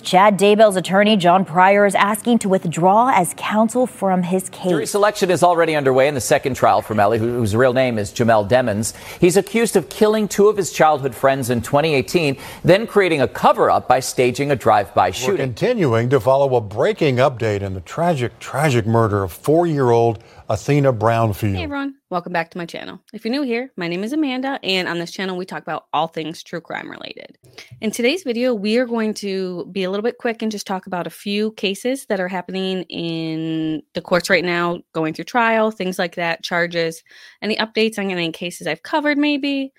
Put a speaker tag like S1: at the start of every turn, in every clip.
S1: Chad Daybell's attorney, John Pryor, is asking to withdraw as counsel from his case.
S2: Jury selection is already underway in the second trial for Melly, whose real name is Jamell Demons. He's accused of killing two of his childhood friends in 2018, then creating a cover up by staging a drive by shooting.
S3: We're continuing to follow a breaking update in the tragic, tragic murder of four year old Athena Brownfield.
S4: Hey everyone, welcome back to my channel. If you're new here, my name is Amanda, and on this channel we talk about all things true crime related. In today's video, we are going to be a little bit quick and just talk about a few cases that are happening in the courts right now, going through trial, things like that, charges, any updates on any cases I've covered, maybe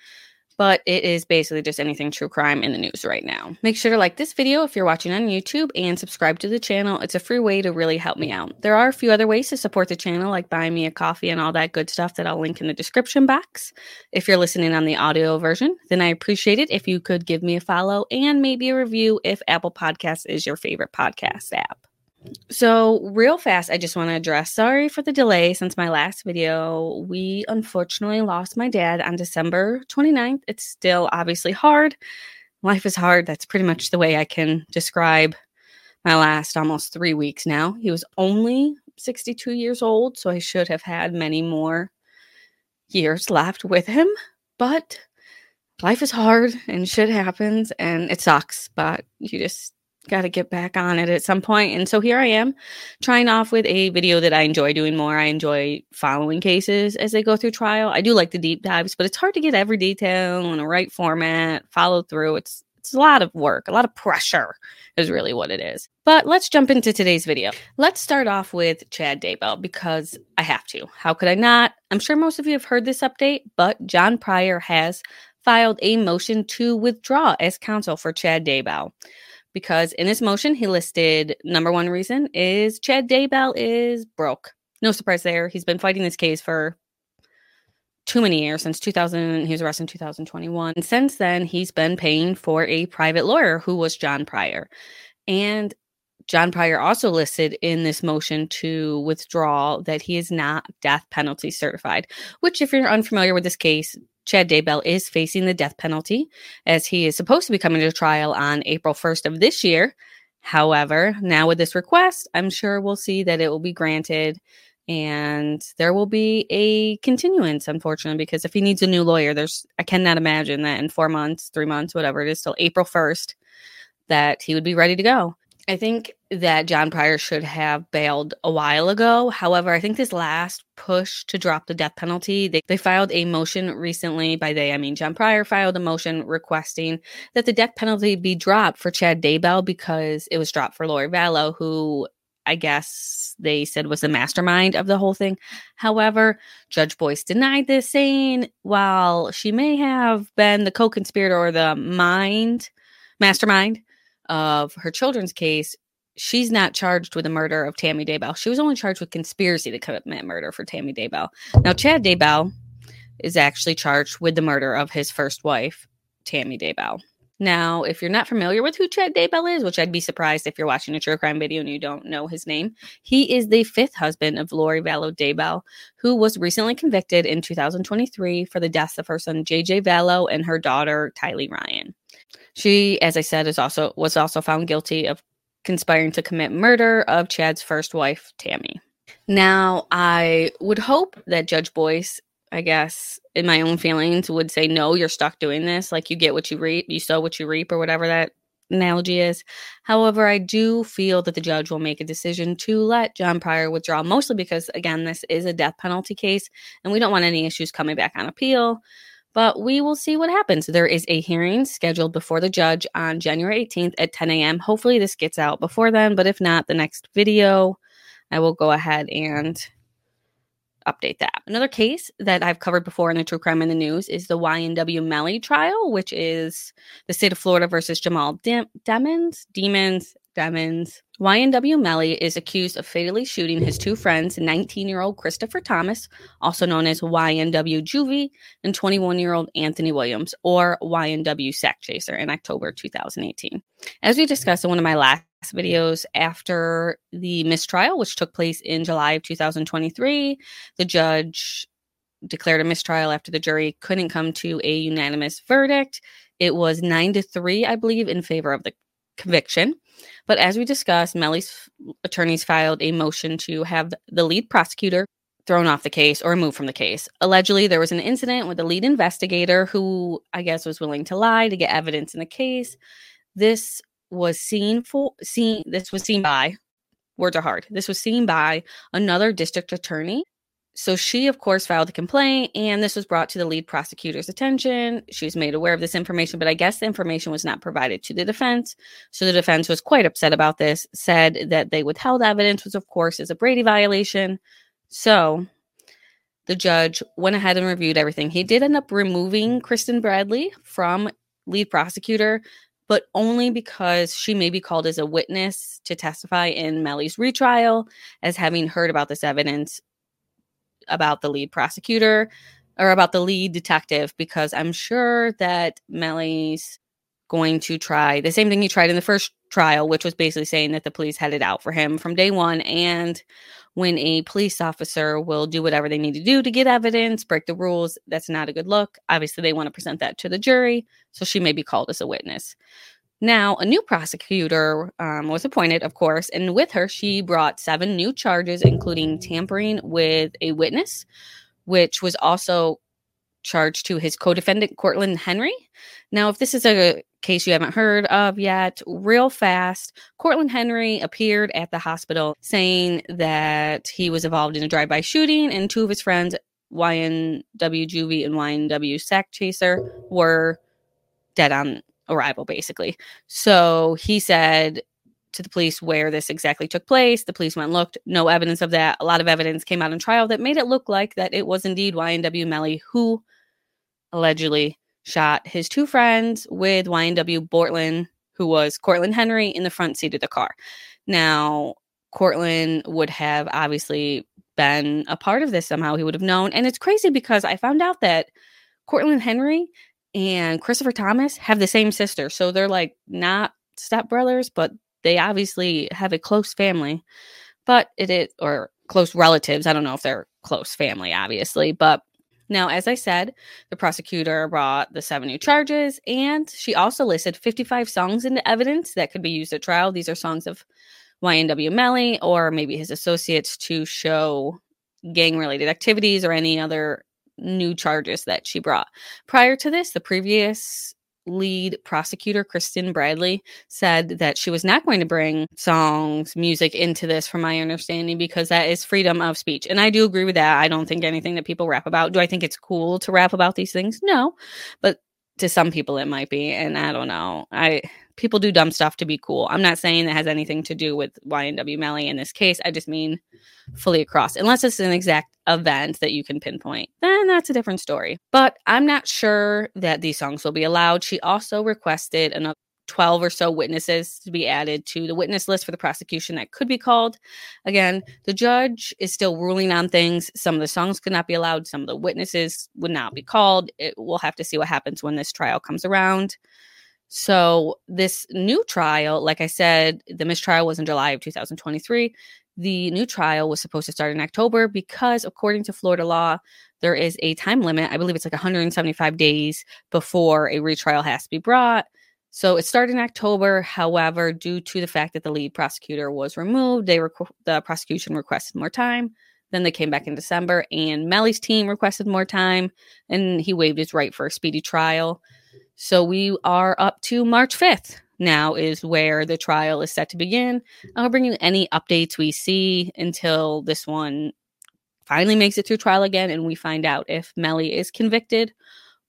S4: but it is basically just anything true crime in the news right now. Make sure to like this video if you're watching on YouTube and subscribe to the channel. It's a free way to really help me out. There are a few other ways to support the channel, like buying me a coffee and all that good stuff that I'll link in the description box. If you're listening on the audio version, then I appreciate it if you could give me a follow and maybe a review if Apple Podcasts is your favorite podcast app. So, real fast, I just want to address sorry for the delay since my last video. We unfortunately lost my dad on December 29th. It's still obviously hard. Life is hard. That's pretty much the way I can describe my last almost three weeks now. He was only 62 years old, so I should have had many more years left with him. But life is hard and shit happens and it sucks, but you just got to get back on it at some point. And so here I am trying off with a video that I enjoy doing more. I enjoy following cases as they go through trial. I do like the deep dives, but it's hard to get every detail in the right format, follow through. It's it's a lot of work, a lot of pressure is really what it is. But let's jump into today's video. Let's start off with Chad Daybell because I have to. How could I not? I'm sure most of you have heard this update, but John Pryor has filed a motion to withdraw as counsel for Chad Daybell because in his motion, he listed number one reason is Chad Daybell is broke. No surprise there. He's been fighting this case for too many years since 2000. He was arrested in 2021. And since then, he's been paying for a private lawyer who was John Pryor. And John Pryor also listed in this motion to withdraw that he is not death penalty certified, which, if you're unfamiliar with this case, Chad Daybell is facing the death penalty as he is supposed to be coming to trial on April 1st of this year. However, now with this request, I'm sure we'll see that it will be granted and there will be a continuance, unfortunately, because if he needs a new lawyer, there's I cannot imagine that in four months, three months, whatever it is, till April 1st, that he would be ready to go. I think that John Pryor should have bailed a while ago. However, I think this last push to drop the death penalty, they, they filed a motion recently. By they, I mean John Pryor filed a motion requesting that the death penalty be dropped for Chad Daybell because it was dropped for Lori Vallow, who I guess they said was the mastermind of the whole thing. However, Judge Boyce denied this, saying while she may have been the co conspirator or the mind, mastermind, of her children's case, she's not charged with the murder of Tammy Daybell. She was only charged with conspiracy to commit murder for Tammy Daybell. Now, Chad Daybell is actually charged with the murder of his first wife, Tammy Daybell. Now, if you're not familiar with who Chad Daybell is, which I'd be surprised if you're watching a true crime video and you don't know his name, he is the fifth husband of Lori Vallow Daybell, who was recently convicted in 2023 for the deaths of her son JJ Vallow and her daughter Tylee Ryan. She, as I said, is also was also found guilty of conspiring to commit murder of Chad's first wife, Tammy. Now, I would hope that Judge Boyce, I guess, in my own feelings, would say, no, you're stuck doing this. Like you get what you reap, you sow what you reap, or whatever that analogy is. However, I do feel that the judge will make a decision to let John Pryor withdraw, mostly because, again, this is a death penalty case, and we don't want any issues coming back on appeal but we will see what happens. There is a hearing scheduled before the judge on January 18th at 10 a.m. Hopefully, this gets out before then, but if not, the next video, I will go ahead and update that. Another case that I've covered before in the True Crime in the News is the YNW Melly trial, which is the state of Florida versus Jamal Demons, Demons, Demons, YNW Melly is accused of fatally shooting his two friends, 19 year old Christopher Thomas, also known as YNW Juvie, and 21 year old Anthony Williams, or YNW Sakchaser, in October 2018. As we discussed in one of my last videos, after the mistrial, which took place in July of 2023, the judge declared a mistrial after the jury couldn't come to a unanimous verdict. It was nine to three, I believe, in favor of the conviction. But as we discussed, Melly's attorneys filed a motion to have the lead prosecutor thrown off the case or removed from the case. Allegedly, there was an incident with the lead investigator who I guess was willing to lie to get evidence in the case. This was seen for seen this was seen by words are hard. This was seen by another district attorney. So she, of course, filed a complaint, and this was brought to the lead prosecutor's attention. She was made aware of this information, but I guess the information was not provided to the defense. So the defense was quite upset about this, said that they withheld evidence, which, of course, is a Brady violation. So the judge went ahead and reviewed everything. He did end up removing Kristen Bradley from lead prosecutor, but only because she may be called as a witness to testify in Melly's retrial as having heard about this evidence about the lead prosecutor or about the lead detective because I'm sure that Melly's going to try the same thing he tried in the first trial, which was basically saying that the police had it out for him from day one. And when a police officer will do whatever they need to do to get evidence, break the rules, that's not a good look. Obviously, they want to present that to the jury. So she may be called as a witness. Now, a new prosecutor um, was appointed, of course, and with her, she brought seven new charges, including tampering with a witness, which was also charged to his co defendant, Cortlen Henry. Now, if this is a case you haven't heard of yet, real fast, Cortlen Henry appeared at the hospital saying that he was involved in a drive by shooting, and two of his friends, YNW Juvie and YNW Sakchaser, were dead on arrival, basically. So he said to the police where this exactly took place. The police went and looked, no evidence of that. A lot of evidence came out in trial that made it look like that it was indeed YNW Melly who allegedly shot his two friends with YNW Bortlen, who was Cortlen Henry, in the front seat of the car. Now, Cortlen would have obviously been a part of this somehow. He would have known. And it's crazy because I found out that Cortlen Henry and Christopher Thomas have the same sister. So they're like not stepbrothers, but they obviously have a close family. But it is, or close relatives. I don't know if they're close family, obviously. But now, as I said, the prosecutor brought the seven new charges, and she also listed 55 songs into evidence that could be used at trial. These are songs of YNW Melly or maybe his associates to show gang related activities or any other new charges that she brought. Prior to this, the previous lead prosecutor, Kristen Bradley, said that she was not going to bring songs, music into this, from my understanding, because that is freedom of speech. And I do agree with that. I don't think anything that people rap about. Do I think it's cool to rap about these things? No. But to some people it might be and i don't know. I people do dumb stuff to be cool. I'm not saying that has anything to do with ynw melly in this case. I just mean fully across. Unless it's an exact event that you can pinpoint then that's a different story. But i'm not sure that these songs will be allowed. She also requested another 12 or so witnesses to be added to the witness list for the prosecution that could be called. Again, the judge is still ruling on things. Some of the songs could not be allowed, some of the witnesses would not be called. It, we'll have to see what happens when this trial comes around. So, this new trial, like I said, the mistrial was in July of 2023. The new trial was supposed to start in October because, according to Florida law, there is a time limit. I believe it's like 175 days before a retrial has to be brought. So it started in October. However, due to the fact that the lead prosecutor was removed, they requ- the prosecution requested more time. Then they came back in December, and Melly's team requested more time, and he waived his right for a speedy trial. So we are up to March 5th now, is where the trial is set to begin. I'll bring you any updates we see until this one finally makes it through trial again, and we find out if Melly is convicted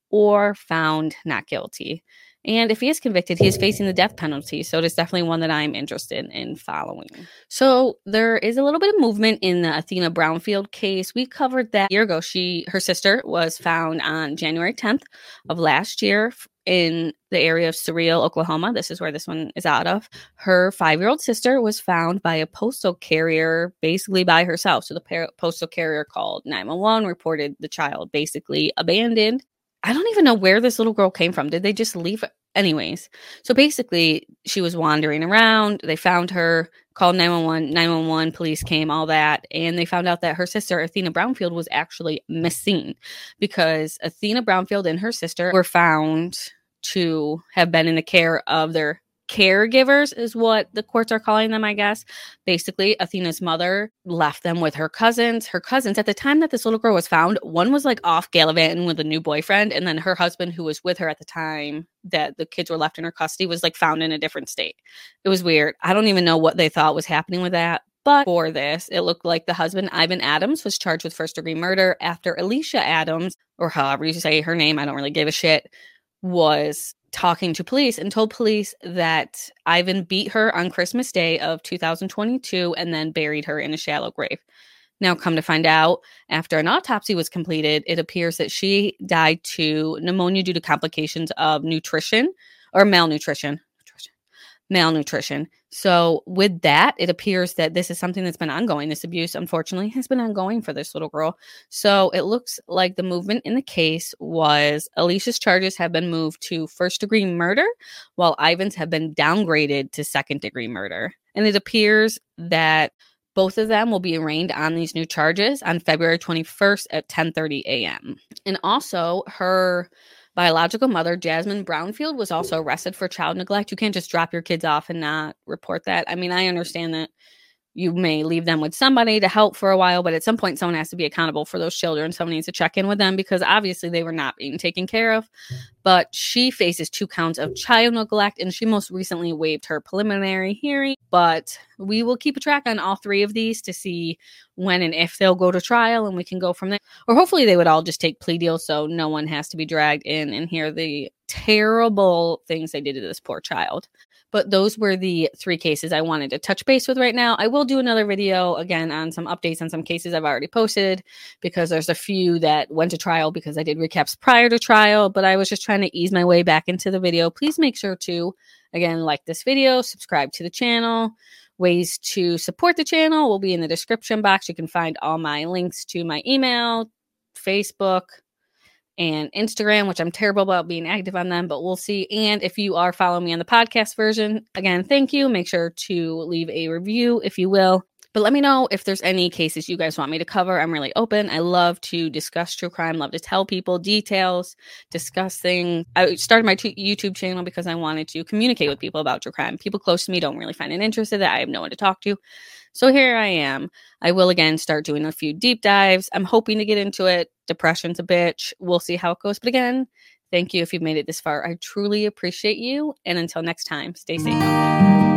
S4: or found not guilty. And if he is convicted, he is facing the death penalty. So it is definitely one that I'm interested in following. So there is a little bit of movement in the Athena Brownfield case. We covered that a year ago. She, her sister, was found on January 10th of last year in the area of Cyril, Oklahoma. This is where this one is out of. Her five year old sister was found by a postal carrier basically by herself. So the postal carrier called 911, reported the child basically abandoned. I don't even know where this little girl came from. Did they just leave? Anyways, so basically, she was wandering around. They found her, called 911. 911 police came, all that. And they found out that her sister, Athena Brownfield, was actually missing because Athena Brownfield and her sister were found to have been in the care of their caregivers is what the courts are calling them, I guess. Basically, Athena's mother left them with her cousins. Her cousins, at the time that this little girl was found, one was like off gallivanting with a new boyfriend, and then her husband, who was with her at the time that the kids were left in her custody, was like found in a different state. It was weird. I don't even know what they thought was happening with that. But for this, it looked like the husband, Ivon Adams, was charged with first degree murder after Alysia Adams, or however you say her name, I don't really give a shit, was talking to police and told police that Ivon beat her on Christmas Day of 2022 and then buried her in a shallow grave. Now, come to find out, after an autopsy was completed, it appears that she died to pneumonia due to complications of nutrition or malnutrition malnutrition. So, with that, it appears that this is something that's been ongoing. This abuse, unfortunately, has been ongoing for this little girl. So, it looks like the movement in the case was Alysia's charges have been moved to first degree murder, while Ivon's have been downgraded to second degree murder. And it appears that both of them will be arraigned on these new charges on February 21st at 10:30 a.m. And also her biological mother, Jasmine Brownfield, was also arrested for child neglect. You can't just drop your kids off and not report that. I mean, I understand that you may leave them with somebody to help for a while, but at some point, someone has to be accountable for those children. Someone needs to check in with them because obviously they were not being taken care of. But she faces two counts of child neglect, and she most recently waived her preliminary hearing. But we will keep a track on all three of these to see when and if they'll go to trial, and we can go from there. Or hopefully, they would all just take plea deals so no one has to be dragged in and hear the terrible things they did to this poor child. But those were the three cases I wanted to touch base with right now. I will do another video again on some updates on some cases I've already posted because there's a few that went to trial because I did recaps prior to trial, but I was just trying to ease my way back into the video. Please make sure to, again, like this video, subscribe to the channel. Ways to support the channel will be in the description box. You can find all my links to my email, Facebook, and Instagram, which I'm terrible about being active on them, but we'll see. And if you are following me on the podcast version, again, thank you. Make sure to leave a review if you will. But let me know if there's any cases you guys want me to cover. I'm really open. I love to discuss true crime, love to tell people details, discuss things. I started my t- YouTube channel because I wanted to communicate with people about true crime. People close to me don't really find an interest in that. I have no one to talk to. So here I am. I will again start doing a few deep dives. I'm hoping to get into it. Depression's a bitch. We'll see how it goes. But again, thank you if you've made it this far. I truly appreciate you. And until next time, stay safe.